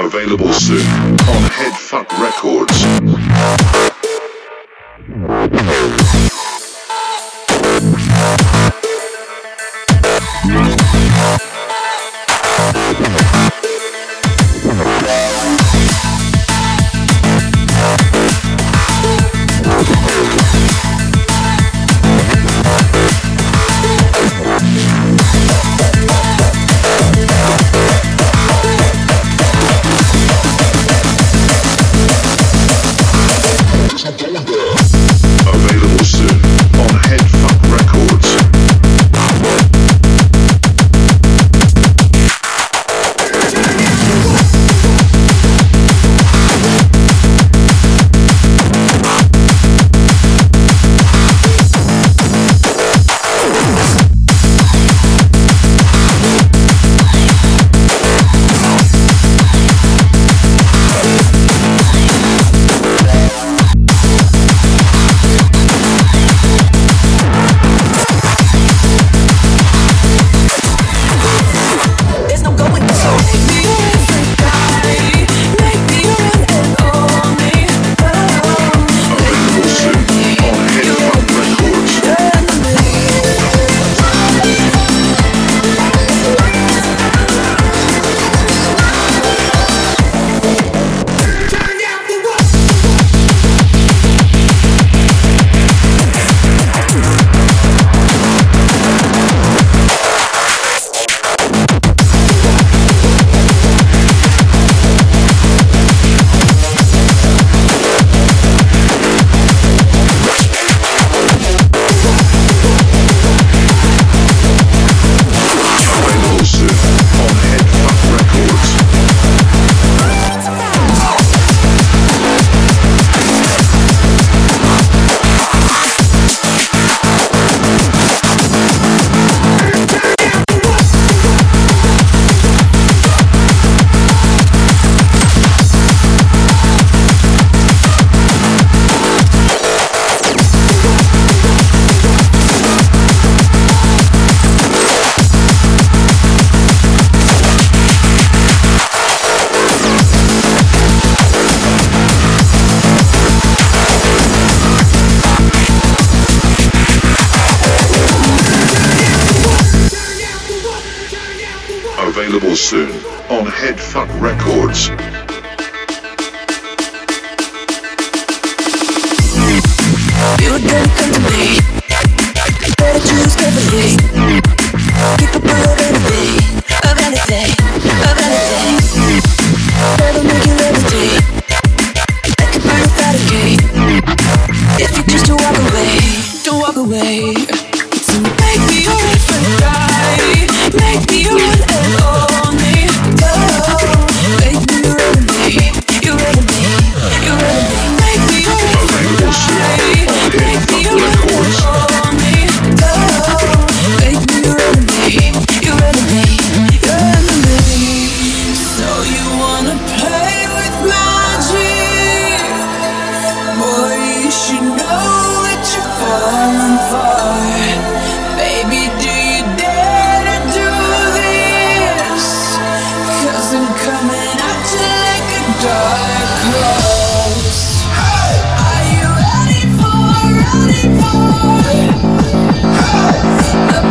Available soon on Headfuck Records. available soon on Headfuck Records. You Are you ready for, ready for? Hey!